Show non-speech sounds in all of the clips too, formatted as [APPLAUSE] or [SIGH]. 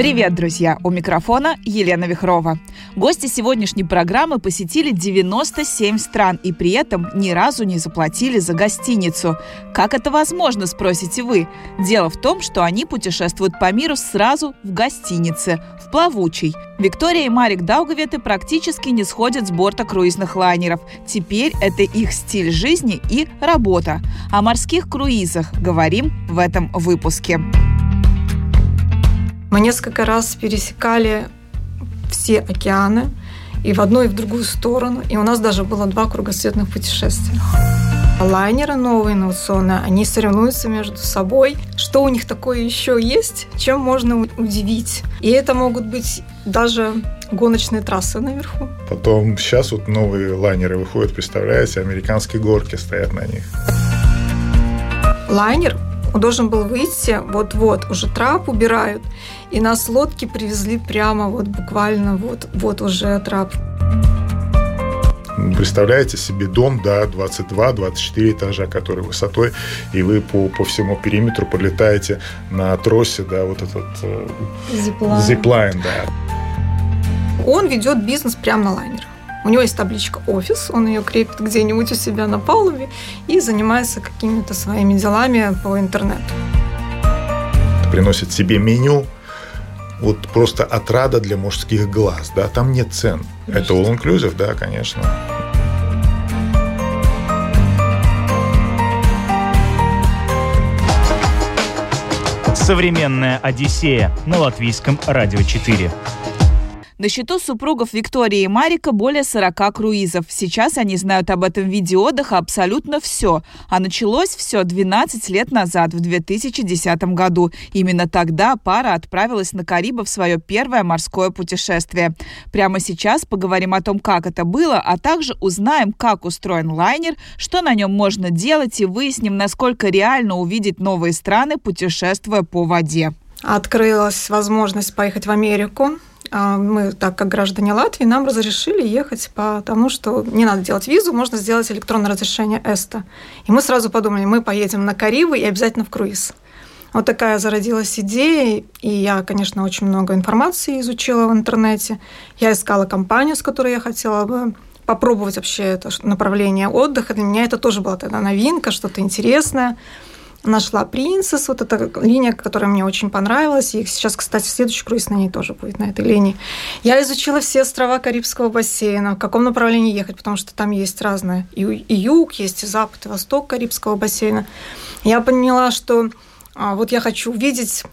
Привет, друзья! У микрофона Елена Вихрова. Гости сегодняшней программы посетили 97 стран и при этом ни разу не заплатили за гостиницу. Как это возможно, спросите вы? Дело в том, что они путешествуют по миру сразу в гостинице, в плавучей. Виктория и Марик Даугаветы практически не сходят с борта круизных лайнеров. Теперь это их стиль жизни и работа. О морских круизах говорим в этом выпуске. Мы несколько раз пересекали все океаны, и в одну, и в другую сторону. И у нас даже было два кругосветных путешествия. Лайнеры новые, инновационные, они соревнуются между собой. Что у них такое еще есть, чем можно удивить. И это могут быть даже гоночные трассы наверху. Потом сейчас вот новые лайнеры выходят, представляете, американские горки стоят на них. Лайнер он должен был выйти вот-вот, уже трап убирают, и нас лодки привезли прямо вот буквально вот, вот уже трап. Представляете себе дом, да, 22-24 этажа, который высотой, и вы по, по всему периметру полетаете на тросе, да, вот этот э, зиплайн. зиплайн, да. Он ведет бизнес прямо на лайнерах. У него есть табличка «Офис», он ее крепит где-нибудь у себя на палубе и занимается какими-то своими делами по интернету. Приносит себе меню, вот просто отрада для мужских глаз, да, там нет цен. Конечно. Это all-inclusive, да, конечно. Современная Одиссея на латвийском радио 4. На счету супругов Виктории и Марика более 40 круизов. Сейчас они знают об этом виде отдыха абсолютно все. А началось все 12 лет назад, в 2010 году. Именно тогда пара отправилась на Карибы в свое первое морское путешествие. Прямо сейчас поговорим о том, как это было, а также узнаем, как устроен лайнер, что на нем можно делать и выясним, насколько реально увидеть новые страны, путешествуя по воде. Открылась возможность поехать в Америку мы, так как граждане Латвии, нам разрешили ехать, потому что не надо делать визу, можно сделать электронное разрешение ЭСТА. И мы сразу подумали, мы поедем на Карибы и обязательно в круиз. Вот такая зародилась идея, и я, конечно, очень много информации изучила в интернете. Я искала компанию, с которой я хотела бы попробовать вообще это направление отдыха. Для меня это тоже была тогда новинка, что-то интересное нашла Принцесс, вот эта линия, которая мне очень понравилась. И сейчас, кстати, следующий круиз на ней тоже будет, на этой линии. Я изучила все острова Карибского бассейна, в каком направлении ехать, потому что там есть разные. И, и юг, есть и запад, и восток Карибского бассейна. Я поняла, что а, вот я хочу увидеть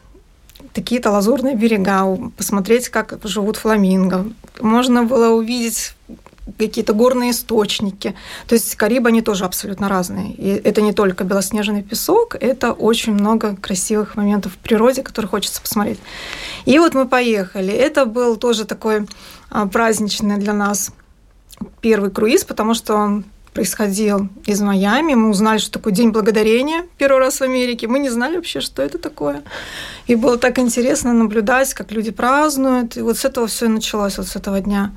такие-то лазурные берега, посмотреть, как живут фламинго. Можно было увидеть какие-то горные источники. То есть Карибы, они тоже абсолютно разные. И это не только белоснежный песок, это очень много красивых моментов в природе, которые хочется посмотреть. И вот мы поехали. Это был тоже такой а, праздничный для нас первый круиз, потому что он происходил из Майами. Мы узнали, что такое День Благодарения первый раз в Америке. Мы не знали вообще, что это такое. И было так интересно наблюдать, как люди празднуют. И вот с этого все и началось, вот с этого дня.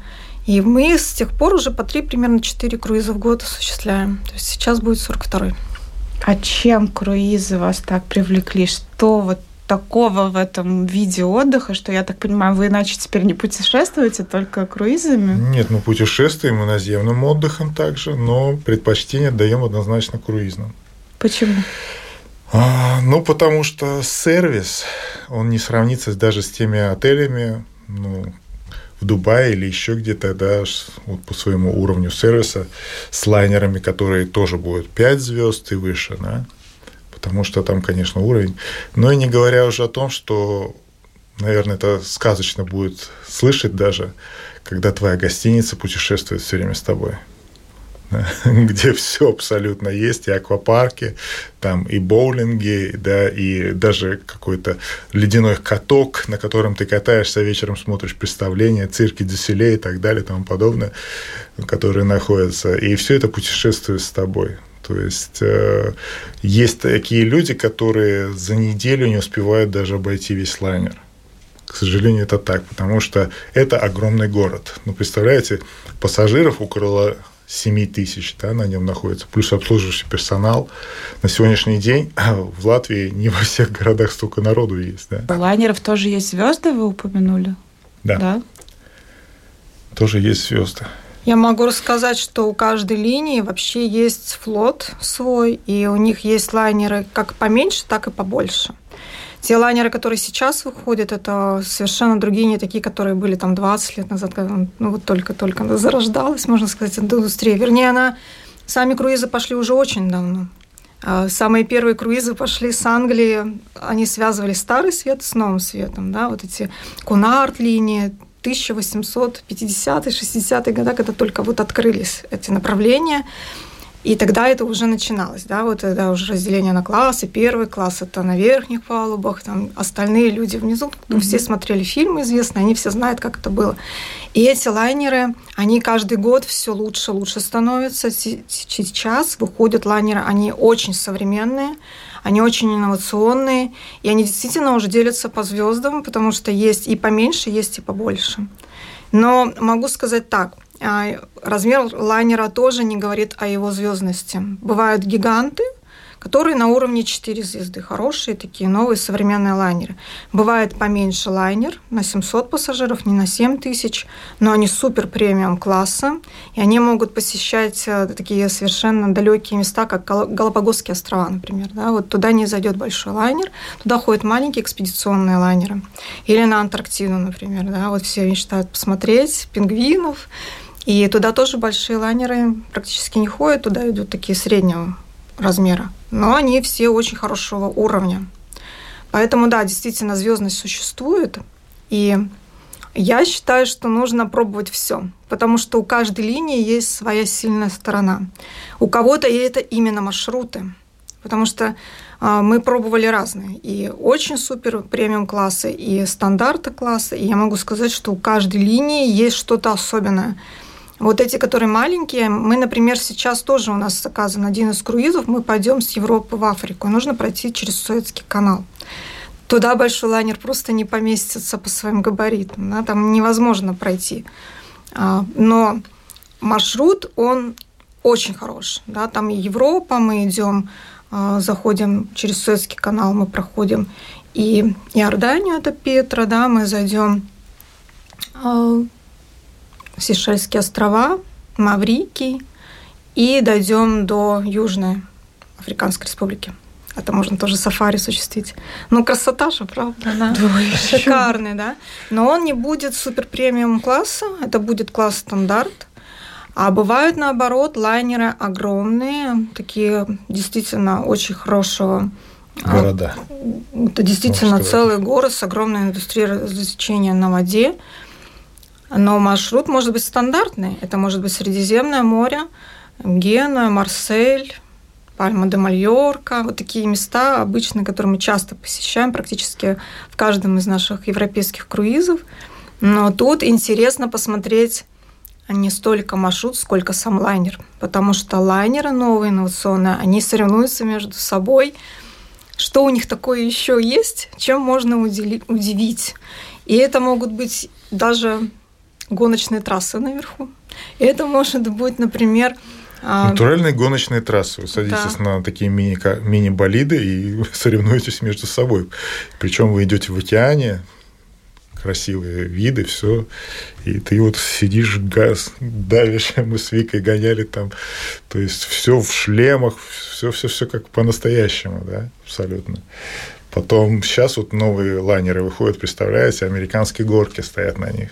И мы с тех пор уже по три, примерно четыре круиза в год осуществляем. То есть сейчас будет 42-й. А чем круизы вас так привлекли? Что вот такого в этом виде отдыха, что, я так понимаю, вы иначе теперь не путешествуете, только круизами? Нет, мы путешествуем и наземным отдыхом также, но предпочтение даем однозначно круизным. Почему? А, ну, потому что сервис, он не сравнится даже с теми отелями, ну, в Дубае или еще где-то, да, вот по своему уровню сервиса с лайнерами, которые тоже будут 5 звезд и выше, да, потому что там, конечно, уровень. Но и не говоря уже о том, что, наверное, это сказочно будет слышать даже, когда твоя гостиница путешествует все время с тобой. [LAUGHS] где все абсолютно есть, и аквапарки, там и боулинги, да, и даже какой-то ледяной каток, на котором ты катаешься, вечером смотришь представления, цирки Дюсселе и так далее, и тому подобное, которые находятся. И все это путешествует с тобой. То есть э, есть такие люди, которые за неделю не успевают даже обойти весь лайнер. К сожалению, это так, потому что это огромный город. Ну, представляете, пассажиров около 7 тысяч да, на нем находится, плюс обслуживающий персонал. На сегодняшний день [CLEARS THROAT] в Латвии не во всех городах столько народу есть. Да. У лайнеров тоже есть звезды, вы упомянули? Да. да. Тоже есть звезды. Я могу рассказать, что у каждой линии вообще есть флот свой, и у них есть лайнеры как поменьше, так и побольше. Те лайнеры, которые сейчас выходят, это совершенно другие, не такие, которые были там 20 лет назад, когда ну, вот только-только зарождалась, можно сказать, индустрия. Вернее, она, сами круизы пошли уже очень давно. А самые первые круизы пошли с Англии, они связывали старый свет с новым светом, да, вот эти Кунарт-линии, 1850-е, 60-е годы, когда только вот открылись эти направления. И тогда это уже начиналось, да, вот это уже разделение на классы. Первый класс это на верхних палубах, там остальные люди внизу. Mm-hmm. Все смотрели фильмы известные, они все знают, как это было. И эти лайнеры, они каждый год все лучше, лучше становятся. Сейчас выходят лайнеры, они очень современные, они очень инновационные, и они действительно уже делятся по звездам, потому что есть и поменьше, есть и побольше. Но могу сказать так, размер лайнера тоже не говорит о его звездности. Бывают гиганты – которые на уровне 4 звезды. Хорошие такие новые современные лайнеры. Бывает поменьше лайнер на 700 пассажиров, не на 7 тысяч, но они супер премиум класса, и они могут посещать э, такие совершенно далекие места, как Галапагосские острова, например. Да? Вот туда не зайдет большой лайнер, туда ходят маленькие экспедиционные лайнеры. Или на Антарктиду, например. Да? Вот все мечтают посмотреть пингвинов, и туда тоже большие лайнеры практически не ходят, туда идут такие среднего размера. Но они все очень хорошего уровня. Поэтому, да, действительно, звездность существует. И я считаю, что нужно пробовать все, потому что у каждой линии есть своя сильная сторона. У кого-то это именно маршруты, потому что э, мы пробовали разные, и очень супер премиум классы, и стандарты классы, и я могу сказать, что у каждой линии есть что-то особенное. Вот эти, которые маленькие, мы, например, сейчас тоже у нас заказан один из круизов, мы пойдем с Европы в Африку, нужно пройти через Суэцкий канал. Туда большой лайнер просто не поместится по своим габаритам, да, там невозможно пройти. А, но маршрут, он очень хорош. Да, там и Европа, мы идем, а, заходим через Суэцкий канал, мы проходим и Иорданию, это Петра, да, мы зайдем а, Сейшельские острова, Маврикий и дойдем до Южной Африканской Республики. Это можно тоже сафари осуществить. Ну, красота же, правда, да? да Шикарный, да? Но он не будет супер премиум класса, это будет класс стандарт. А бывают, наоборот, лайнеры огромные, такие действительно очень хорошего а, Города. Это действительно целый город с огромной индустрией развлечения на воде. Но маршрут может быть стандартный. Это может быть Средиземное море, Гена, Марсель, Пальма де Мальорка. Вот такие места обычные, которые мы часто посещаем практически в каждом из наших европейских круизов. Но тут интересно посмотреть не столько маршрут, сколько сам лайнер. Потому что лайнеры новые, инновационные, они соревнуются между собой. Что у них такое еще есть, чем можно удивить. И это могут быть даже гоночные трассы наверху. И это может быть, например, а, Натуральные гоночные трассы. Вы садитесь да. на такие мини, мини-болиды и [LAUGHS] соревнуетесь между собой. Причем вы идете в океане, красивые виды, все. И ты вот сидишь, газ, давишь, [LAUGHS] мы с Викой гоняли там. То есть все в шлемах, все, все, все как по-настоящему, да, абсолютно. Потом сейчас вот новые лайнеры выходят, представляете, американские горки стоят на них.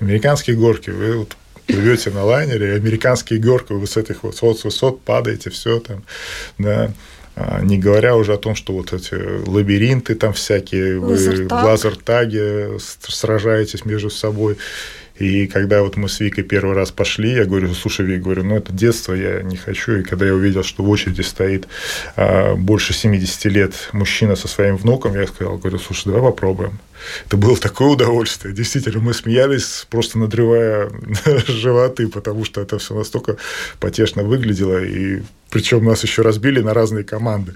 Американские горки, вы вот плывете на лайнере, американские горки, вы с этих вот с высот падаете, все там, да, а, не говоря уже о том, что вот эти лабиринты там всякие, вы в лазертаге сражаетесь между собой. И когда вот мы с Викой первый раз пошли, я говорю, слушай, Вик, говорю, ну это детство, я не хочу. И когда я увидел, что в очереди стоит а, больше 70 лет мужчина со своим внуком, я сказал, говорю, слушай, давай попробуем. Это было такое удовольствие. Действительно, мы смеялись, просто надрывая [LAUGHS] животы, потому что это все настолько потешно выглядело. И причем нас еще разбили на разные команды.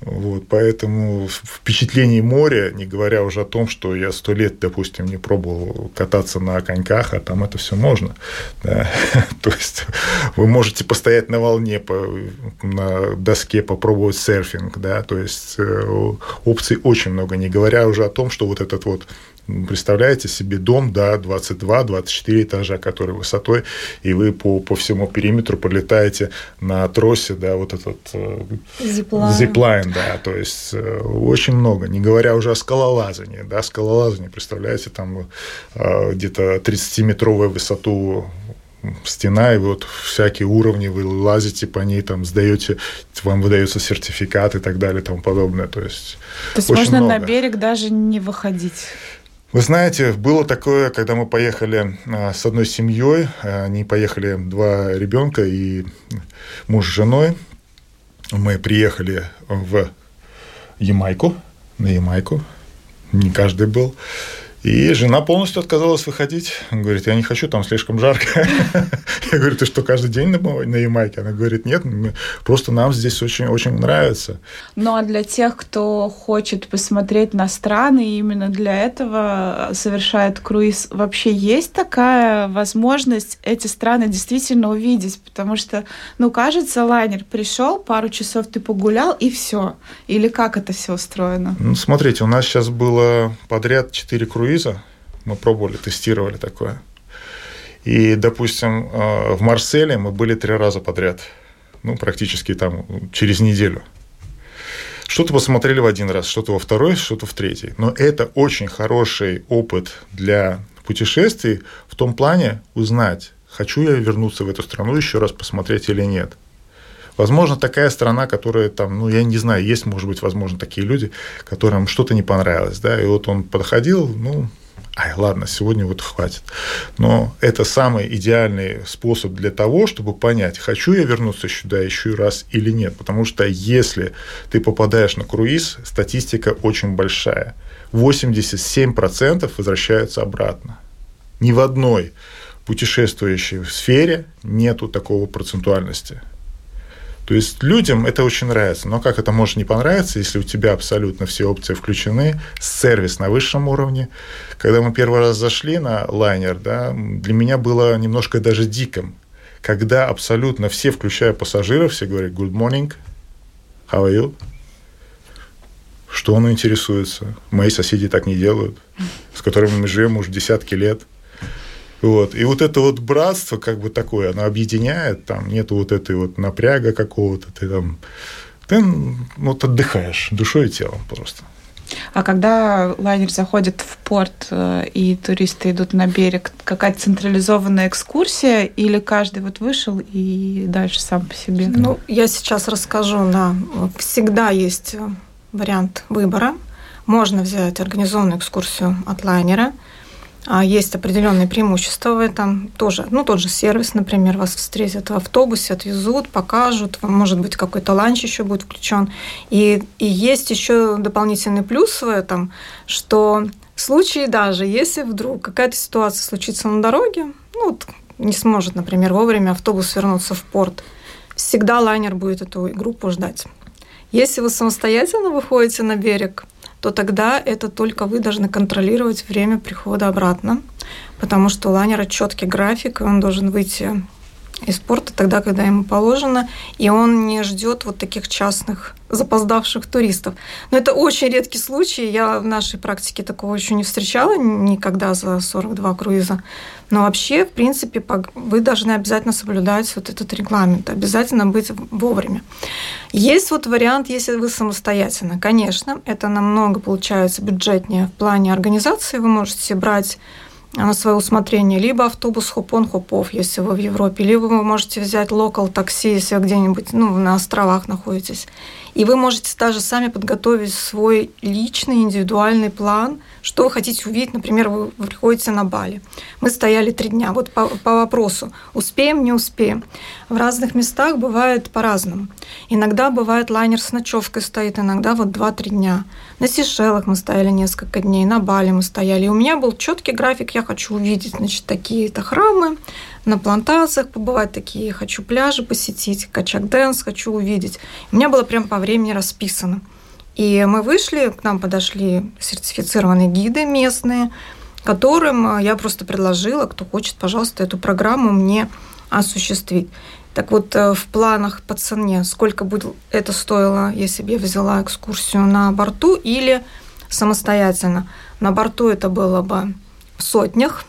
Вот, поэтому впечатление моря, не говоря уже о том, что я сто лет, допустим, не пробовал кататься на коньках, а там это все можно. Да. [LAUGHS] То есть вы можете постоять на волне, по, на доске попробовать серфинг, да, то есть э, опций очень много, не говоря уже о том, что вот этот вот Представляете себе дом, да, 22-24 этажа, который высотой, и вы по, по всему периметру полетаете на тросе, да, вот этот зиплайн, зиплайн да, то есть э, очень много, не говоря уже о скалолазании, да, скалолазание, представляете, там э, где-то 30-метровая высоту стена, и вот всякие уровни, вы лазите по ней, там сдаете, вам выдается сертификат и так далее и тому подобное. То есть, То есть можно много. на берег даже не выходить? Вы знаете, было такое, когда мы поехали а, с одной семьей, они поехали два ребенка и муж с женой. Мы приехали в Ямайку, на Ямайку, не каждый был. И жена полностью отказалась выходить. Она говорит, я не хочу, там слишком жарко. [LAUGHS] Я говорю, ты что, каждый день на Ямайке? Она говорит, нет, просто нам здесь очень-очень нравится. Ну, а для тех, кто хочет посмотреть на страны, именно для этого совершает круиз, вообще есть такая возможность эти страны действительно увидеть? Потому что, ну, кажется, лайнер пришел, пару часов ты погулял, и все. Или как это все устроено? Ну, смотрите, у нас сейчас было подряд четыре круиза круиза. Мы пробовали, тестировали такое. И, допустим, э, в Марселе мы были три раза подряд. Ну, практически там через неделю. Что-то посмотрели в один раз, что-то во второй, что-то в третий. Но это очень хороший опыт для путешествий в том плане узнать, хочу я вернуться в эту страну еще раз посмотреть или нет. Возможно, такая страна, которая там, ну, я не знаю, есть, может быть, возможно, такие люди, которым что-то не понравилось, да, и вот он подходил, ну, ай, ладно, сегодня вот хватит. Но это самый идеальный способ для того, чтобы понять, хочу я вернуться сюда еще раз или нет. Потому что если ты попадаешь на круиз, статистика очень большая. 87% возвращаются обратно. Ни в одной путешествующей сфере нету такого процентуальности. То есть людям это очень нравится. Но как это может не понравиться, если у тебя абсолютно все опции включены, сервис на высшем уровне. Когда мы первый раз зашли на лайнер, да, для меня было немножко даже диком, когда абсолютно все, включая пассажиров, все говорят «Good morning», «How are you?» Что он интересуется? Мои соседи так не делают, с которыми мы живем уже десятки лет. Вот. И вот это вот братство, как бы такое, оно объединяет, там нету вот этой вот напряга какого-то, ты там, ты вот отдыхаешь душой и телом просто. А когда лайнер заходит в порт э, и туристы идут на берег, какая-то централизованная экскурсия или каждый вот вышел и дальше сам по себе? Ну, я сейчас расскажу. Да. Всегда есть вариант выбора. Можно взять организованную экскурсию от лайнера – а есть определенные преимущества в этом тоже. Ну, тот же сервис, например, вас встретят в автобусе, отвезут, покажут, может быть, какой-то ланч еще будет включен. И, и есть еще дополнительный плюс в этом, что в случае даже, если вдруг какая-то ситуация случится на дороге, ну, вот не сможет, например, вовремя автобус вернуться в порт, всегда лайнер будет эту группу ждать. Если вы самостоятельно выходите на берег, то тогда это только вы должны контролировать время прихода обратно, потому что у лайнера четкий график, и он должен выйти из порта тогда, когда ему положено, и он не ждет вот таких частных запоздавших туристов. Но это очень редкий случай. Я в нашей практике такого еще не встречала никогда за 42 круиза. Но вообще, в принципе, вы должны обязательно соблюдать вот этот регламент, обязательно быть вовремя. Есть вот вариант, если вы самостоятельно. Конечно, это намного получается бюджетнее в плане организации. Вы можете брать на свое усмотрение либо автобус хоп-он, хоп-офф, если вы в Европе, либо вы можете взять локал такси, если вы где-нибудь ну, на островах находитесь. И вы можете даже сами подготовить свой личный, индивидуальный план, что вы хотите увидеть. Например, вы приходите на Бали. Мы стояли три дня. Вот по, по вопросу, успеем, не успеем. В разных местах бывает по-разному. Иногда бывает лайнер с ночевкой стоит, иногда вот 2-3 дня. На Сейшелах мы стояли несколько дней, на Бали мы стояли. И у меня был четкий график, я хочу увидеть, значит, такие-то храмы, на плантациях побывать такие, хочу пляжи посетить, кечак dance хочу увидеть. У меня было прям по времени расписано. И мы вышли, к нам подошли сертифицированные гиды местные, которым я просто предложила, кто хочет, пожалуйста, эту программу мне осуществить. Так вот, э, в планах по цене, сколько будет это стоило, если бы я взяла экскурсию на борту или самостоятельно. На борту это было бы в сотнях,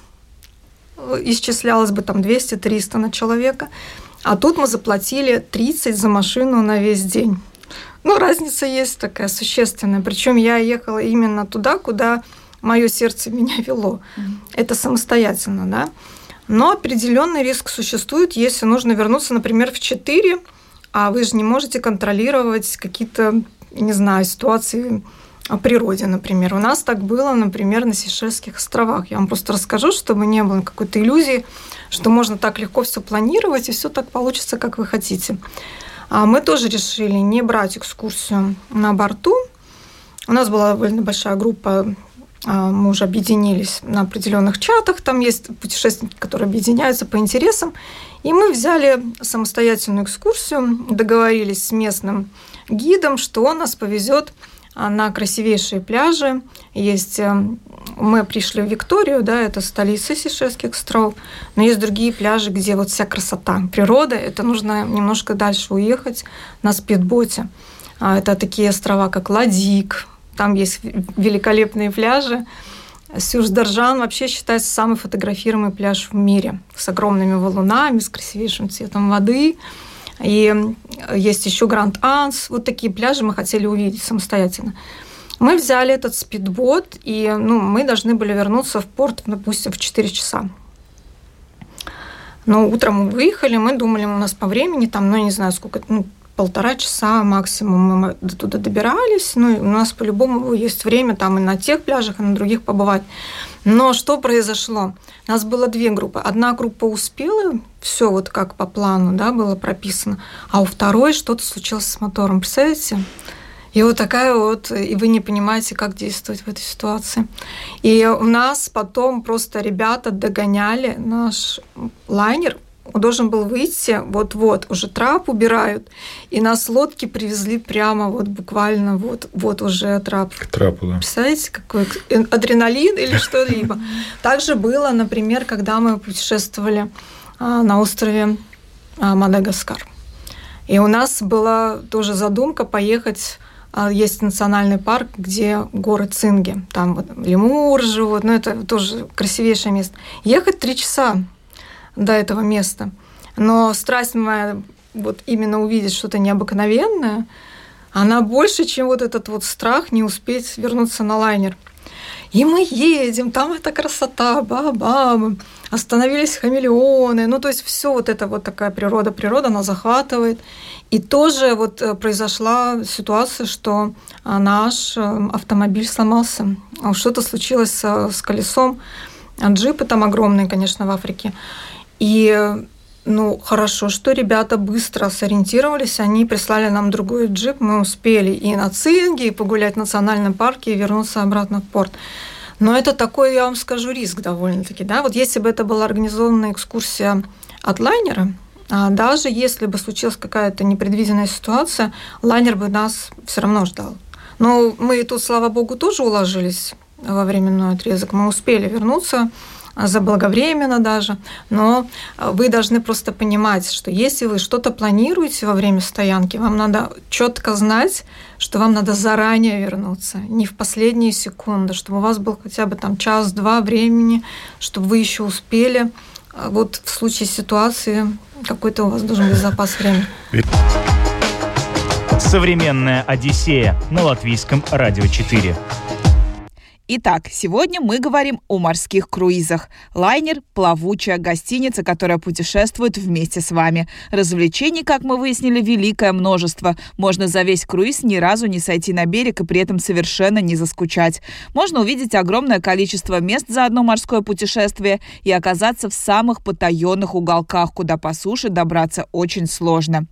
исчислялось бы там 200-300 на человека, а тут мы заплатили 30 за машину на весь день. Ну, разница есть такая существенная. Причем я ехала именно туда, куда мое сердце [LAUGHS] меня вело. Mm-hmm. Это самостоятельно, да. Но определенный риск существует, если нужно вернуться, например, в 4, а вы же не можете контролировать какие-то, не знаю, ситуации о природе, например. У нас так было, например, на Сейшельских островах. Я вам просто расскажу, чтобы не было какой-то иллюзии, что можно так легко все планировать, и все так получится, как вы хотите. А мы тоже решили не брать экскурсию на борту. У нас была довольно большая группа мы уже объединились на определенных чатах, там есть путешественники, которые объединяются по интересам, и мы взяли самостоятельную экскурсию, договорились с местным гидом, что он нас повезет а, на красивейшие пляжи. Есть, э, мы пришли в Викторию, да, это столица Сейшельских остров, но есть другие пляжи, где вот вся красота, природа, это нужно немножко дальше уехать на спидботе. А, это такие острова, как Ладик, там есть великолепные пляжи. Сюрсдаржан вообще считается самый фотографируемый пляж в мире с огромными валунами, с красивейшим цветом воды. И есть еще Гранд Анс. Вот такие пляжи мы хотели увидеть самостоятельно. Мы взяли этот спидбот, и ну, мы должны были вернуться в порт, допустим, в 4 часа. Но утром мы выехали, мы думали, у нас по времени там, ну, не знаю, сколько, ну, полтора часа максимум мы до туда добирались. Ну, у нас по-любому есть время там и на тех пляжах, и на других побывать. Но что произошло? У нас было две группы. Одна группа успела, все вот как по плану, да, было прописано, а у второй что-то случилось с мотором. Представляете? И вот такая вот, и вы не понимаете, как действовать в этой ситуации. И у нас потом просто ребята догоняли наш лайнер, он должен был выйти вот-вот, уже трап убирают, и нас лодки привезли прямо вот буквально вот, вот уже трап. К трапу, да. Представляете, какой адреналин или что-либо. [LAUGHS] Также было, например, когда мы путешествовали а, на острове а, Мадагаскар. И у нас была тоже задумка поехать а, есть национальный парк, где горы Цинги. Там вот лемур живут, ну это тоже красивейшее место. Ехать три часа до этого места. Но страсть моя вот именно увидеть что-то необыкновенное, она больше, чем вот этот вот страх не успеть вернуться на лайнер. И мы едем, там эта красота, ба-ба, остановились хамелеоны, ну то есть все вот это вот такая природа, природа, она захватывает. И тоже вот э, произошла ситуация, что а, наш э, автомобиль сломался, что-то случилось с колесом, джипы там огромные, конечно, в Африке. И ну, хорошо, что ребята быстро сориентировались, они прислали нам другой джип, мы успели и на Цинге, и погулять в национальном парке, и вернуться обратно в порт. Но это такой, я вам скажу, риск довольно-таки. Да? Вот если бы это была организованная экскурсия от лайнера, а даже если бы случилась какая-то непредвиденная ситуация, лайнер бы нас все равно ждал. Но мы тут, слава богу, тоже уложились во временной отрезок. Мы успели вернуться заблаговременно даже, но э, вы должны просто понимать, что если вы что-то планируете во время стоянки, вам надо четко знать, что вам надо заранее вернуться, не в последние секунды, чтобы у вас был хотя бы там час-два времени, чтобы вы еще успели. А вот в случае ситуации какой-то у вас должен быть запас времени. Современная Одиссея на латвийском радио 4. Итак, сегодня мы говорим о морских круизах. Лайнер – плавучая гостиница, которая путешествует вместе с вами. Развлечений, как мы выяснили, великое множество. Можно за весь круиз ни разу не сойти на берег и при этом совершенно не заскучать. Можно увидеть огромное количество мест за одно морское путешествие и оказаться в самых потаенных уголках, куда по суше добраться очень сложно.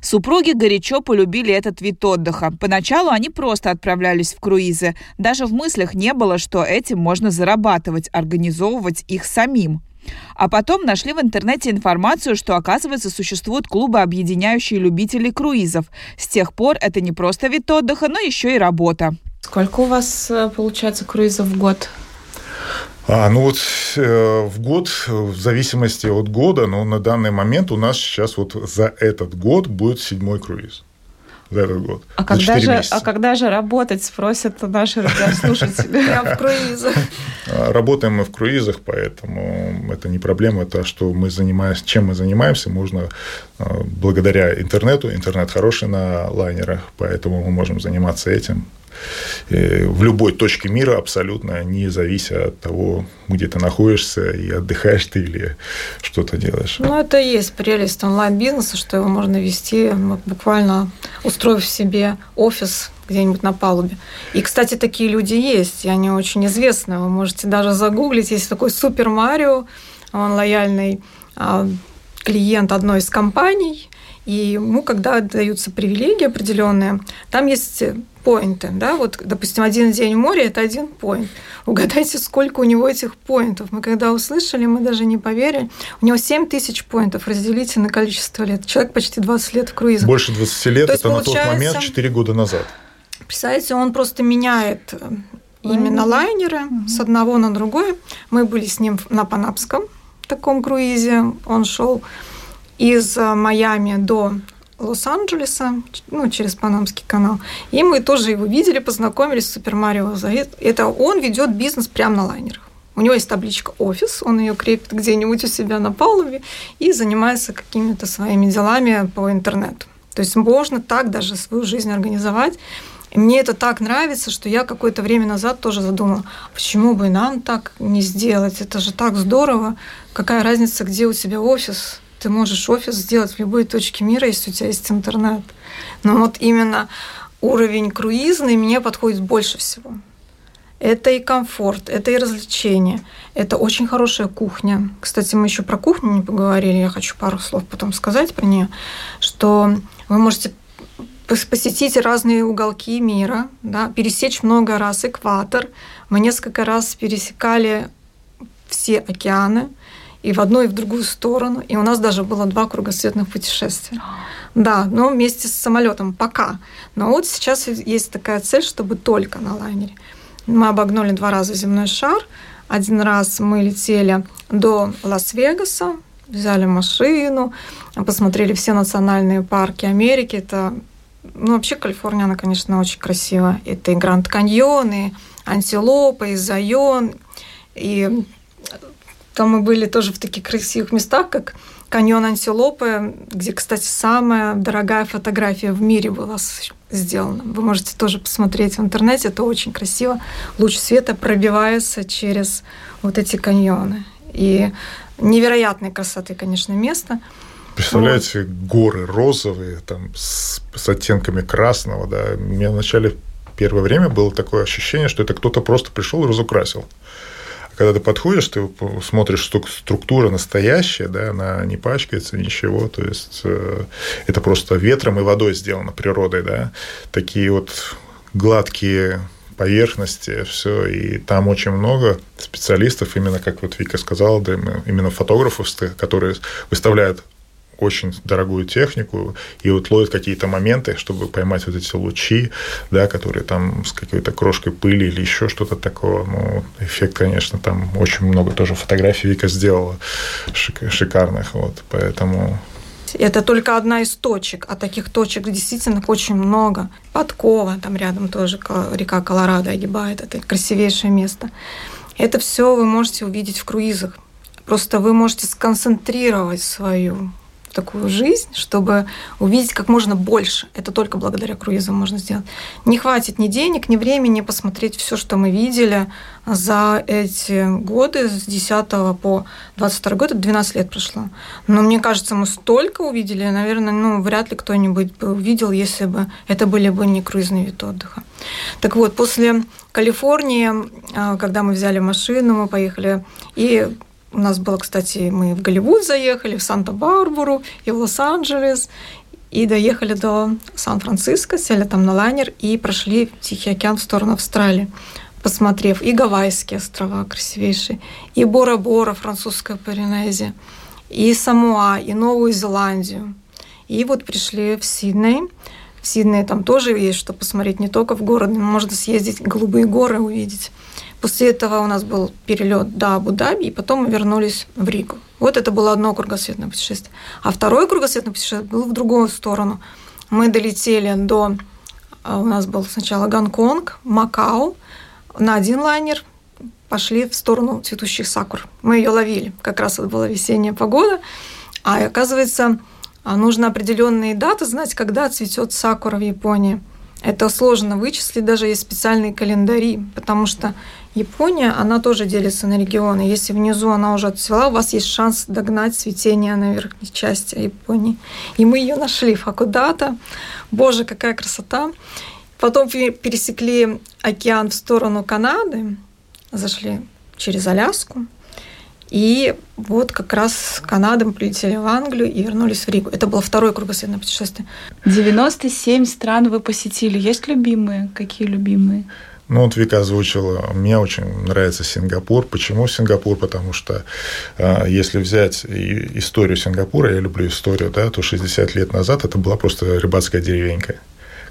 Супруги горячо полюбили этот вид отдыха. Поначалу они просто отправлялись в круизы. Даже в мыслях не было, что этим можно зарабатывать, организовывать их самим. А потом нашли в интернете информацию, что, оказывается, существуют клубы, объединяющие любителей круизов. С тех пор это не просто вид отдыха, но еще и работа. Сколько у вас, э, получается, круизов в год? А, ну вот э, в год, в зависимости от года, но на данный момент у нас сейчас вот за этот год будет седьмой круиз. За этот год. А, когда же, а когда же работать, спросят наши радиослушатели? Я [LAUGHS] в круизах. А, работаем мы в круизах, поэтому это не проблема. Это что мы занимаемся, чем мы занимаемся, можно а, благодаря интернету. Интернет хороший на лайнерах, поэтому мы можем заниматься этим в любой точке мира абсолютно, не завися от того, где ты находишься и отдыхаешь ты или что-то делаешь. Ну, это и есть прелесть онлайн-бизнеса, что его можно вести, буквально устроив себе офис где-нибудь на палубе. И, кстати, такие люди есть, и они очень известны. Вы можете даже загуглить, есть такой Супер Марио, он лояльный а, клиент одной из компаний, и ему, когда даются привилегии определенные, там есть поинты, да, вот, допустим, один день в море – это один поинт. Угадайте, сколько у него этих поинтов. Мы когда услышали, мы даже не поверили. У него 7 тысяч поинтов, разделите на количество лет. Человек почти 20 лет в круизе. Больше 20 лет, То это на тот момент 4 года назад. Представляете, он просто меняет э, именно лайнеры с одного на другой. Мы были с ним на Панапском таком круизе. Он шел из э, Майами до Лос-Анджелеса, ну, через Панамский канал. И мы тоже его видели, познакомились с Супер Марио. Это он ведет бизнес прямо на лайнерах. У него есть табличка «Офис», он ее крепит где-нибудь у себя на палубе и занимается какими-то своими делами по интернету. То есть можно так даже свою жизнь организовать. И мне это так нравится, что я какое-то время назад тоже задумала, почему бы нам так не сделать? Это же так здорово. Какая разница, где у тебя офис? Ты можешь офис сделать в любой точке мира, если у тебя есть интернет. Но вот именно уровень круизный мне подходит больше всего. Это и комфорт, это и развлечение, это очень хорошая кухня. Кстати, мы еще про кухню не поговорили, я хочу пару слов потом сказать про нее, что вы можете посетить разные уголки мира, да, пересечь много раз экватор. Мы несколько раз пересекали все океаны, и в одну, и в другую сторону. И у нас даже было два кругосветных путешествия. Да, но вместе с самолетом пока. Но вот сейчас есть такая цель, чтобы только на лайнере. Мы обогнули два раза земной шар. Один раз мы летели до Лас-Вегаса, взяли машину, посмотрели все национальные парки Америки. Это, ну, вообще Калифорния, она, конечно, очень красивая. Это и Гранд Каньон, и Антилопа, и Зайон, и там мы были тоже в таких красивых местах, как каньон Антилопы, где, кстати, самая дорогая фотография в мире была сделана. Вы можете тоже посмотреть в интернете, это очень красиво. Луч света пробивается через вот эти каньоны. И невероятной красоты, конечно, место. Представляете, вот. горы розовые, там, с, с оттенками красного, да. У меня в начале первое время было такое ощущение, что это кто-то просто пришел и разукрасил когда ты подходишь, ты смотришь, что структура настоящая, да, она не пачкается, ничего, то есть э, это просто ветром и водой сделано, природой, да, такие вот гладкие поверхности, все, и там очень много специалистов, именно как вот Вика сказала, да, именно фотографов, которые выставляют очень дорогую технику и вот ловят какие-то моменты, чтобы поймать вот эти лучи, да, которые там с какой-то крошкой пыли или еще что-то такого. Ну, эффект, конечно, там очень много тоже фотографий Вика сделала шикарных, вот, поэтому это только одна из точек, а таких точек действительно очень много. Подкова, там рядом тоже река Колорадо огибает, это красивейшее место. Это все вы можете увидеть в круизах. Просто вы можете сконцентрировать свою такую жизнь, чтобы увидеть как можно больше. Это только благодаря круизам можно сделать. Не хватит ни денег, ни времени посмотреть все, что мы видели за эти годы, с 10 по 22 год, это 12 лет прошло. Но мне кажется, мы столько увидели, наверное, ну, вряд ли кто-нибудь бы увидел, если бы это были бы не круизный вид отдыха. Так вот, после Калифорнии, а, когда мы взяли машину, мы поехали и у нас было, кстати, мы в Голливуд заехали, в Санта-Барбару и в Лос-Анджелес. И доехали до Сан-Франциско, сели там на лайнер и прошли Тихий океан в сторону Австралии, посмотрев и Гавайские острова красивейшие, и Бора-Бора, французская Полинезия, и Самуа, и Новую Зеландию. И вот пришли в Сидней. В Сиднее там тоже есть что посмотреть, не только в городе, можно съездить, голубые горы увидеть. После этого у нас был перелет до Абу-Даби, и потом мы вернулись в Ригу. Вот это было одно кругосветное путешествие. А второе кругосветное путешествие было в другую сторону. Мы долетели до... А, у нас был сначала Гонконг, Макао, на один лайнер, пошли в сторону цветущих сакур. Мы ее ловили. Как раз вот была весенняя погода. А оказывается, а, нужно определенные даты знать, когда цветет сакура в Японии. Это сложно вычислить, даже есть специальные календари, потому что Япония, она тоже делится на регионы. Если внизу она уже отцвела, у вас есть шанс догнать цветение на верхней части Японии. И мы ее нашли в Хакудата. Боже, какая красота! Потом пересекли океан в сторону Канады, зашли через Аляску, и вот как раз с Канады мы прилетели в Англию и вернулись в Ригу. Это было второе кругосветное путешествие. 97 стран вы посетили. Есть любимые? Какие любимые? Ну, вот Вика озвучила, мне очень нравится Сингапур. Почему Сингапур? Потому что э, если взять историю Сингапура, я люблю историю, да, то 60 лет назад это была просто рыбацкая деревенька,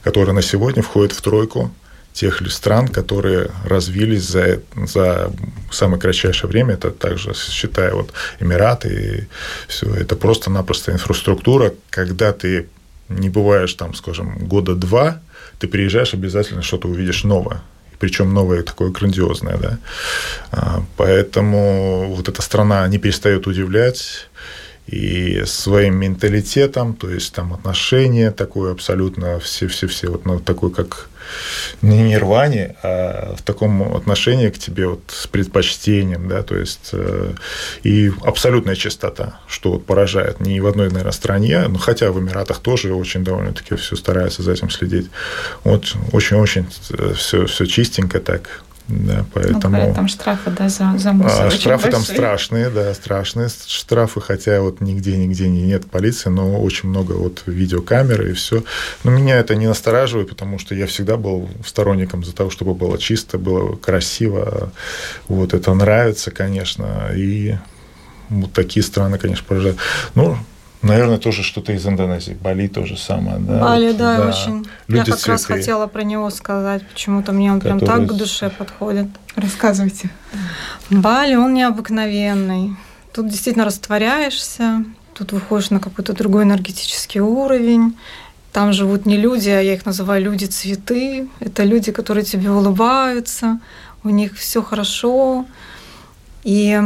которая на сегодня входит в тройку тех стран, которые развились за, за самое кратчайшее время, это также, считая вот Эмираты, и все, это просто-напросто инфраструктура, когда ты не бываешь там, скажем, года два, ты приезжаешь, обязательно что-то увидишь новое причем новое такое грандиозное, да. А, поэтому вот эта страна не перестает удивлять и своим менталитетом, то есть там отношение такое абсолютно все-все-все, вот ну, такой как не нирване, а в таком отношении к тебе вот с предпочтением, да, то есть э, и абсолютная чистота, что вот поражает ни в одной, наверное, стране, ну, хотя в Эмиратах тоже очень довольно-таки все стараются за этим следить. Вот очень-очень все, все чистенько так, да, поэтому... Ну, говорят, там штрафы, да, за, за мусор а, Штрафы там страшные, да, страшные штрафы, хотя вот нигде-нигде нет полиции, но очень много вот видеокамер и все. Но меня это не настораживает, потому что я всегда был сторонником за того, чтобы было чисто, было красиво. Вот это нравится, конечно, и вот такие страны, конечно, поражают. Ну, Наверное, тоже что-то из Индонезии. Бали тоже самое. Да? Бали, вот, да, да, очень. Люди Я как цветы, раз хотела про него сказать. Почему-то мне он прям так к душе подходит. Рассказывайте. Бали, он необыкновенный. Тут действительно растворяешься, тут выходишь на какой-то другой энергетический уровень. Там живут не люди, а я их называю люди-цветы. Это люди, которые тебе улыбаются, у них все хорошо. И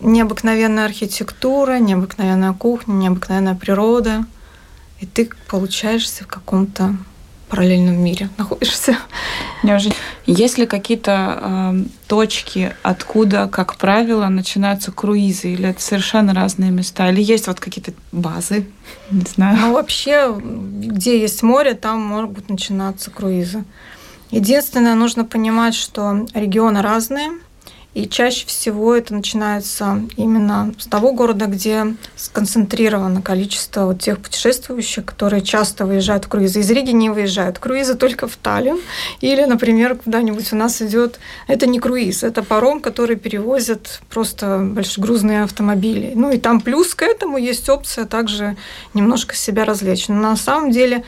необыкновенная архитектура, необыкновенная кухня, необыкновенная природа, и ты получаешься в каком-то параллельном мире [LAUGHS] находишься. Неужели? Есть ли какие-то э, точки, откуда, как правило, начинаются круизы? Или это совершенно разные места? Или есть вот какие-то базы? Не знаю. Ну, вообще, где есть море, там могут начинаться круизы. Единственное, нужно понимать, что регионы разные – и чаще всего это начинается именно с того города, где сконцентрировано количество вот тех путешествующих, которые часто выезжают в круизы. Из Риги не выезжают круизы только в Таллин. Или, например, куда-нибудь у нас идет... Это не круиз, это паром, который перевозит просто большегрузные автомобили. Ну и там плюс к этому есть опция также немножко себя развлечь. Но на самом деле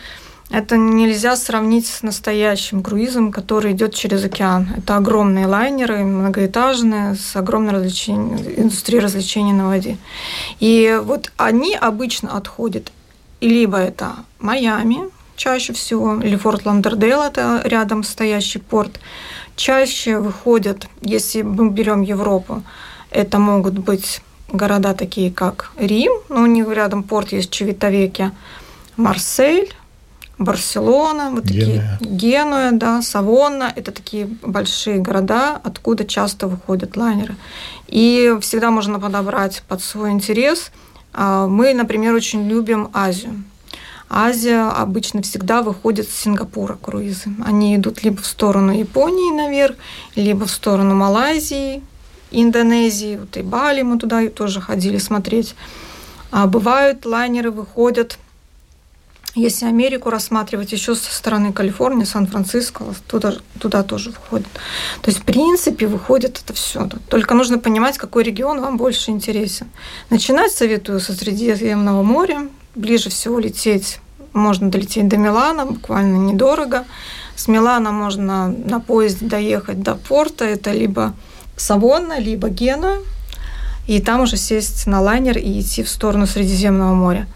это нельзя сравнить с настоящим круизом, который идет через океан. Это огромные лайнеры, многоэтажные, с огромной развлечением, индустрией развлечений на воде. И вот они обычно отходят, либо это Майами, чаще всего, или Форт Ландердейл, это рядом стоящий порт. Чаще выходят, если мы берем Европу, это могут быть города такие, как Рим, ну, у них рядом порт есть Чевитовеке, Марсель, Барселона, вот Генуя. такие Генуя, да, Савонна, это такие большие города, откуда часто выходят лайнеры. И всегда можно подобрать под свой интерес. А, мы, например, очень любим Азию. Азия обычно всегда выходит с Сингапура круизы. Они идут либо в сторону Японии наверх, либо в сторону Малайзии, Индонезии, вот и Бали мы туда тоже ходили смотреть. А бывают лайнеры выходят если Америку рассматривать еще со стороны Калифорнии, Сан-Франциско, туда, туда тоже выходит. То есть, в принципе, выходит это все. Только нужно понимать, какой регион вам больше интересен. Начинать советую со Средиземного моря. Ближе всего лететь можно долететь до Милана, буквально недорого. С Милана можно на поезде доехать до порта. Это либо Савонна, либо Гена. И там уже сесть на лайнер и идти в сторону Средиземного моря.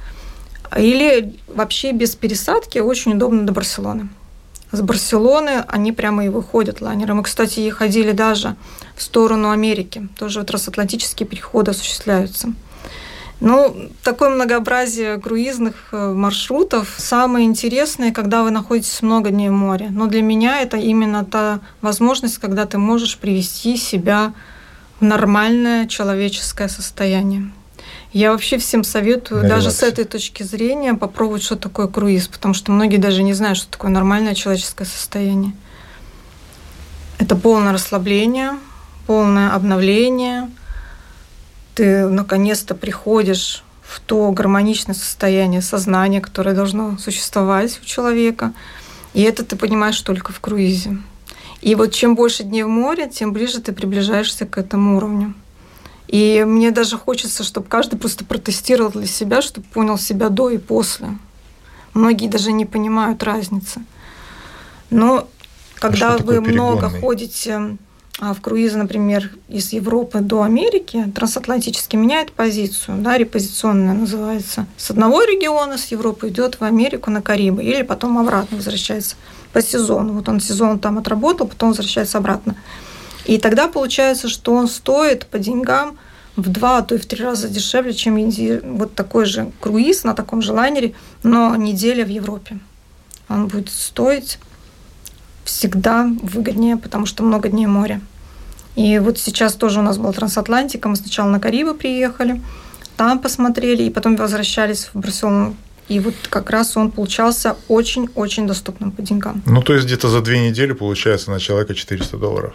Или вообще без пересадки очень удобно до Барселоны. С Барселоны они прямо и выходят лайнеры. Мы, кстати, ходили даже в сторону Америки. Тоже трансатлантические переходы осуществляются. Ну, такое многообразие круизных э, маршрутов. Самое интересное, когда вы находитесь много дней в море. Но для меня это именно та возможность, когда ты можешь привести себя в нормальное человеческое состояние. Я вообще всем советую, на даже с этой точки зрения, попробовать, что такое круиз, потому что многие даже не знают, что такое нормальное человеческое состояние. Это полное расслабление, полное обновление. Ты наконец-то приходишь в то гармоничное состояние сознания, которое должно существовать у человека. И это ты понимаешь только в круизе. И вот чем больше дней в море, тем ближе ты приближаешься к этому уровню. И мне даже хочется, чтобы каждый просто протестировал для себя, чтобы понял себя до и после. Многие даже не понимают разницы. Но когда а вы много ходите а, в круизы, например, из Европы до Америки, трансатлантически меняет позицию, да, репозиционная называется. С одного региона, с Европы идет в Америку на Карибы, или потом обратно возвращается по сезону. Вот он сезон там отработал, потом возвращается обратно. И тогда получается, что он стоит по деньгам в два, а то и в три раза дешевле, чем вот такой же круиз на таком же лайнере, но неделя в Европе. Он будет стоить всегда выгоднее, потому что много дней моря. И вот сейчас тоже у нас была трансатлантика. Мы сначала на Карибы приехали, там посмотрели, и потом возвращались в Барселону. И вот как раз он получался очень-очень доступным по деньгам. Ну, то есть где-то за две недели получается на человека 400 долларов.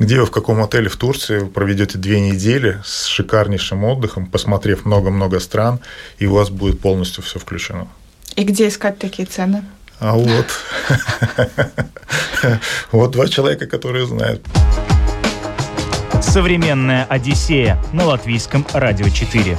Где вы в каком отеле в Турции проведете две недели с шикарнейшим отдыхом, посмотрев много-много стран, и у вас будет полностью все включено. И где искать такие цены? А вот. [LAUGHS] Вот два человека, которые знают. Современная Одиссея на латвийском радио 4.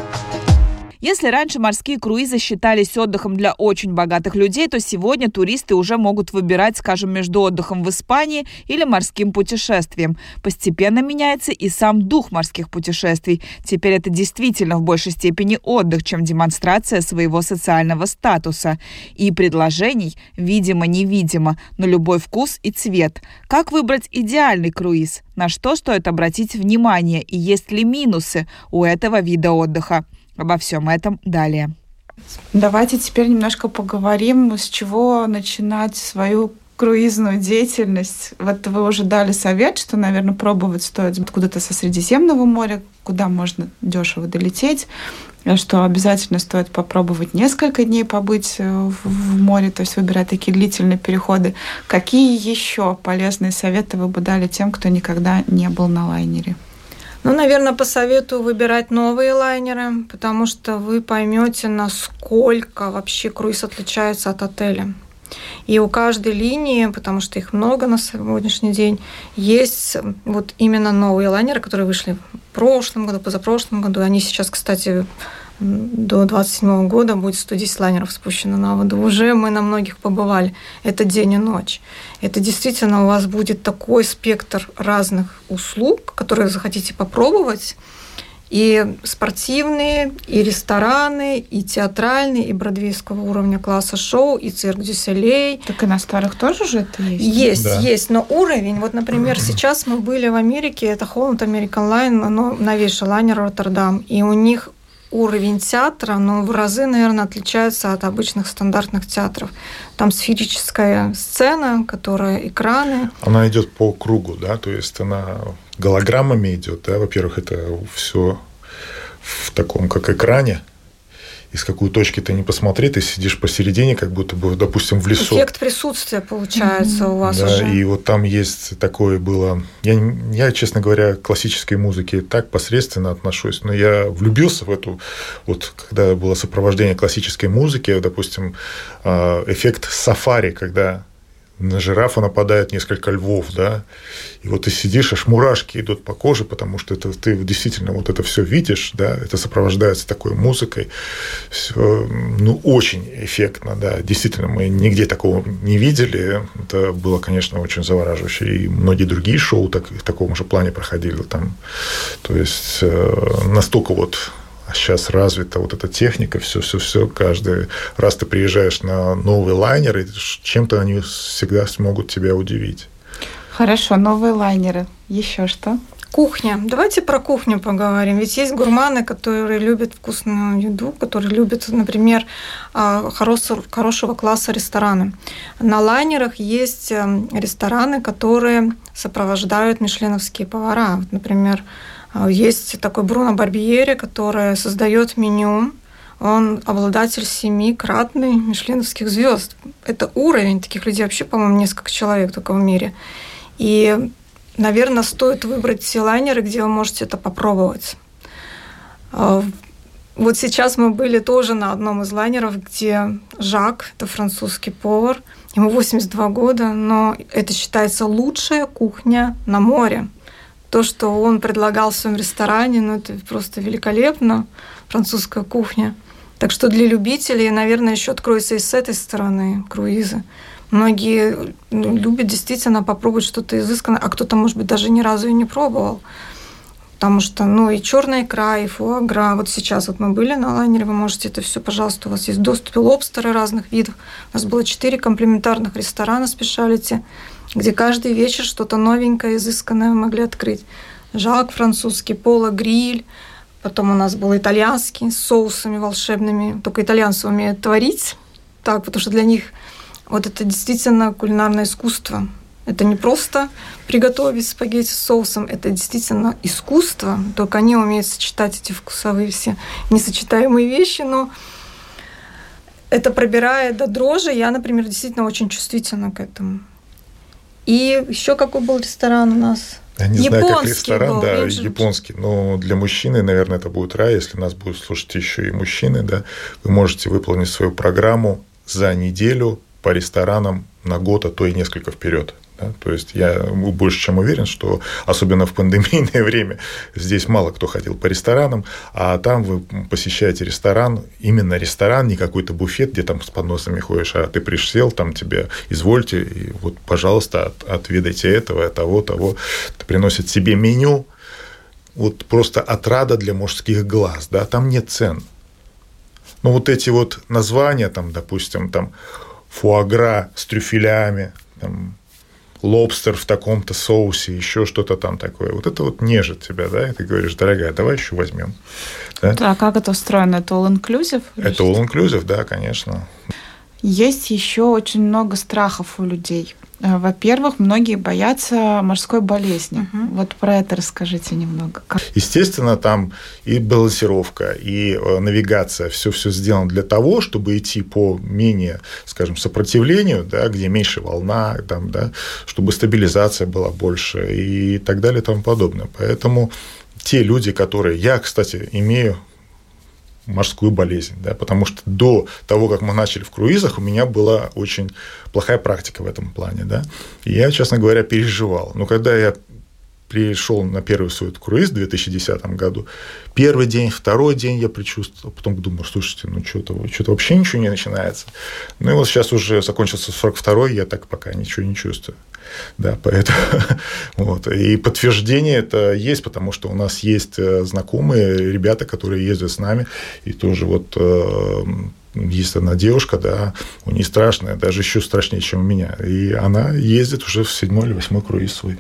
Если раньше морские круизы считались отдыхом для очень богатых людей, то сегодня туристы уже могут выбирать, скажем, между отдыхом в Испании или морским путешествием. Постепенно меняется и сам дух морских путешествий. Теперь это действительно в большей степени отдых, чем демонстрация своего социального статуса. И предложений, видимо-невидимо, на любой вкус и цвет. Как выбрать идеальный круиз? На что стоит обратить внимание и есть ли минусы у этого вида отдыха? Обо всем этом далее. Давайте теперь немножко поговорим, с чего начинать свою круизную деятельность. Вот вы уже дали совет, что, наверное, пробовать стоит откуда-то со Средиземного моря, куда можно дешево долететь, что обязательно стоит попробовать несколько дней побыть в, в море, то есть выбирать такие длительные переходы. Какие еще полезные советы вы бы дали тем, кто никогда не был на лайнере? Ну, наверное, посоветую выбирать новые лайнеры, потому что вы поймете, насколько вообще круиз отличается от отеля. И у каждой линии, потому что их много на сегодняшний день, есть вот именно новые лайнеры, которые вышли в прошлом году, позапрошлом году. Они сейчас, кстати, до 27 года будет 110 лайнеров спущено на воду. Уже мы на многих побывали. Это день и ночь. Это действительно у вас будет такой спектр разных услуг, которые захотите попробовать. И спортивные, и рестораны, и театральные, и бродвейского уровня класса шоу, и цирк Дюселей. Так и на старых тоже же это есть? Есть, да. есть, но уровень, вот, например, сейчас мы были в Америке, это Holland American Line, но новейший лайнер Роттердам, и у них уровень театра, но в разы, наверное, отличается от обычных стандартных театров. Там сферическая сцена, которая экраны. Она идет по кругу, да, то есть она голограммами идет, да, во-первых, это все в таком, как экране, из какой точки ты не посмотри, ты сидишь посередине, как будто бы, допустим, в лесу. Эффект присутствия получается mm-hmm. у вас да, уже. и вот там есть такое было... Я, я, честно говоря, к классической музыке так посредственно отношусь, но я влюбился в эту... Вот когда было сопровождение классической музыки, допустим, а, эффект сафари, когда на жирафа нападает несколько львов, да, и вот ты сидишь, аж мурашки идут по коже, потому что это, ты действительно вот это все видишь, да, это сопровождается такой музыкой, все, ну, очень эффектно, да, действительно, мы нигде такого не видели, это было, конечно, очень завораживающе, и многие другие шоу так, в таком же плане проходили там, то есть э, настолько вот сейчас развита вот эта техника, все-все-все. Каждый раз ты приезжаешь на новый лайнер, и чем-то они всегда смогут тебя удивить. Хорошо, новые лайнеры. Еще что? Кухня. Давайте про кухню поговорим. Ведь есть гурманы, которые любят вкусную еду, которые любят, например, а, хорошего, хорошего класса рестораны. На лайнерах есть эм, рестораны, которые сопровождают мишленовские повара. Вот, например, а, есть такой Бруно Барбиери, который создает меню. Он обладатель семикратной мишленовских звезд. Это уровень таких людей вообще, по-моему, несколько человек только в мире. И, наверное, стоит выбрать лайнеры, где вы можете это попробовать. А, вот сейчас мы были тоже на одном из лайнеров, где Жак, это французский повар, ему 82 года, но это считается лучшая кухня на море то, что он предлагал в своем ресторане, ну, это просто великолепно, французская кухня. Так что для любителей, наверное, еще откроется и с этой стороны круизы. Многие ну, любят действительно попробовать что-то изысканное, а кто-то, может быть, даже ни разу и не пробовал. Потому что, ну, и черная икра, и фуагра. Вот сейчас вот мы были на лайнере, вы можете это все, пожалуйста, у вас есть доступ, лобстеры разных видов. У нас было четыре комплементарных ресторана спешалити где каждый вечер что-то новенькое, изысканное могли открыть. Жак французский, Пола Гриль, потом у нас был итальянский с соусами волшебными. Только итальянцы умеют творить так, потому что для них вот это действительно кулинарное искусство. Это не просто приготовить спагетти с соусом, это действительно искусство. Только они умеют сочетать эти вкусовые все несочетаемые вещи, но это пробирает до дрожи. Я, например, действительно очень чувствительна к этому. И еще какой был ресторан у нас? Я не японский знаю, как ресторан, был, да, японский. Но для мужчины, наверное, это будет рай, если нас будут слушать еще и мужчины, да. Вы можете выполнить свою программу за неделю по ресторанам на год, а то и несколько вперед. Да? То есть я больше чем уверен, что особенно в пандемийное [LAUGHS] время здесь мало кто ходил по ресторанам, а там вы посещаете ресторан, именно ресторан, не какой-то буфет, где там с подносами ходишь, а ты пришел, там тебе извольте, и вот, пожалуйста, от, отведайте этого, того, того. Это приносит себе меню, вот просто отрада для мужских глаз, да, там нет цен. Но вот эти вот названия, там, допустим, там, фуагра с трюфелями, там, лобстер в таком-то соусе, еще что-то там такое. Вот это вот нежит тебя, да, и ты говоришь, дорогая, давай еще возьмем. Да? А как это устроено? Это all-inclusive? Это all-inclusive, да, конечно. Есть еще очень много страхов у людей. Э, во-первых, многие боятся морской болезни. Угу. Вот про это расскажите немного. Естественно, там и балансировка, и э, навигация, все все сделано для того, чтобы идти по менее, скажем, сопротивлению, да, где меньше волна, там, да, чтобы стабилизация была больше и так далее и тому подобное. Поэтому те люди, которые... Я, кстати, имею морскую болезнь, да, потому что до того, как мы начали в круизах, у меня была очень плохая практика в этом плане, да, и я, честно говоря, переживал. Но когда я пришел на первый свой круиз в 2010 году, первый день, второй день я предчувствовал, потом думаю, слушайте, ну что-то что вообще ничего не начинается. Ну и вот сейчас уже закончился 42-й, я так пока ничего не чувствую. Да, поэтому [LAUGHS] вот. И подтверждение это есть, потому что у нас есть э, знакомые ребята, которые ездят с нами, и тоже вот э, есть одна девушка, да, у нее страшная, даже еще страшнее, чем у меня. И она ездит уже в седьмой или восьмой круиз свой.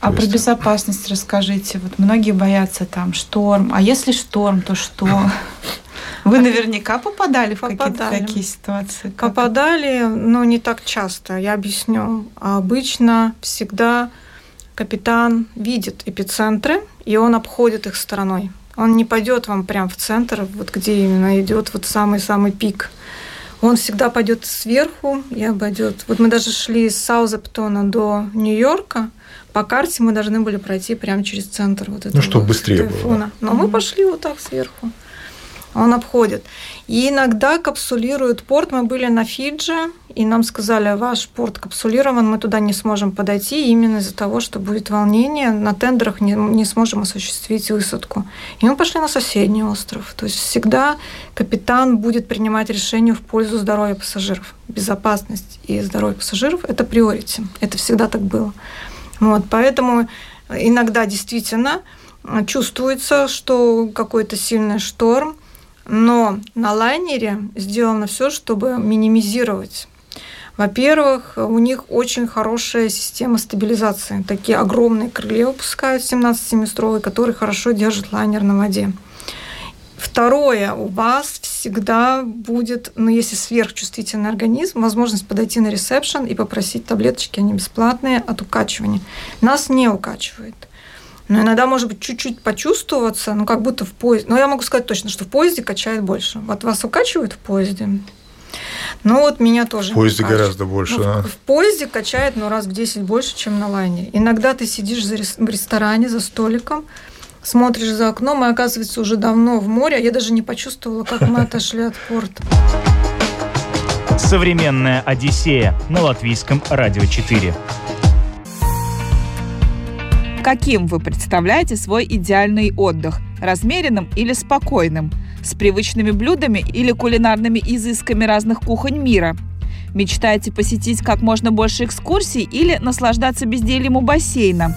А про безопасность расскажите. Вот многие боятся там шторм. А если шторм, то что? [LAUGHS] Вы наверняка попадали в какие-то такие ситуации? Попадали, но не так часто. Я объясню. Обычно всегда капитан видит эпицентры, и он обходит их стороной. Он не пойдет вам прямо в центр, вот где именно идет вот самый-самый пик. Он всегда пойдет сверху и обойдет. Вот мы даже шли с Саузептона до Нью-Йорка. По карте мы должны были пройти прямо через центр вот этого Ну, чтобы быстрее тайфуна. было. Но mm-hmm. мы пошли вот так сверху он обходит. И иногда капсулируют порт. Мы были на Фиджи, и нам сказали, ваш порт капсулирован, мы туда не сможем подойти именно из-за того, что будет волнение, на тендерах не, не сможем осуществить высадку. И мы пошли на соседний остров. То есть всегда капитан будет принимать решение в пользу здоровья пассажиров. Безопасность и здоровье пассажиров – это приорити. Это всегда так было. Вот, поэтому иногда действительно чувствуется, что какой-то сильный шторм – но на лайнере сделано все, чтобы минимизировать. Во-первых, у них очень хорошая система стабилизации. Такие огромные крылья выпускают 17-метровые, которые хорошо держат лайнер на воде. Второе, у вас всегда будет, ну, если сверхчувствительный организм, возможность подойти на ресепшн и попросить таблеточки, они бесплатные, от укачивания. Нас не укачивает. Но иногда, может быть, чуть-чуть почувствоваться, ну, как будто в поезде. Но я могу сказать точно, что в поезде качает больше. Вот вас укачивают в поезде? Ну, вот меня тоже. В поезде качает. гораздо больше, ну, да? в, в поезде качает, ну, раз в 10 больше, чем на лайнере. Иногда ты сидишь за рес... в ресторане за столиком, смотришь за окном, и оказывается уже давно в море. Я даже не почувствовала, как мы отошли от порта. Современная Одиссея на латвийском радио 4. Каким вы представляете свой идеальный отдых? Размеренным или спокойным? С привычными блюдами или кулинарными изысками разных кухонь мира? Мечтаете посетить как можно больше экскурсий или наслаждаться бездельем у бассейна?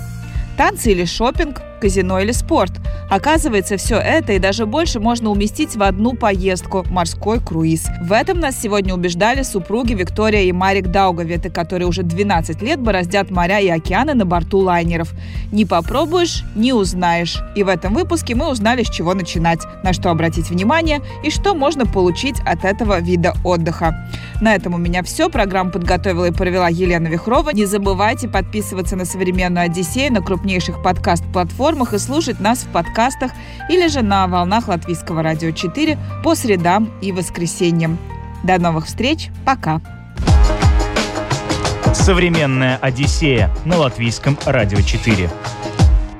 Танцы или шопинг, казино или спорт. Оказывается, все это и даже больше можно уместить в одну поездку – морской круиз. В этом нас сегодня убеждали супруги Виктория и Марик Даугаветы, которые уже 12 лет бороздят моря и океаны на борту лайнеров. Не попробуешь – не узнаешь. И в этом выпуске мы узнали, с чего начинать, на что обратить внимание и что можно получить от этого вида отдыха. На этом у меня все. Программу подготовила и провела Елена Вихрова. Не забывайте подписываться на «Современную Одиссею» на крупнейших подкаст-платформах и слушать нас в подкастах или же на волнах Латвийского радио 4 по средам и воскресеньям. До новых встреч. Пока. Современная Одиссея на Латвийском радио 4.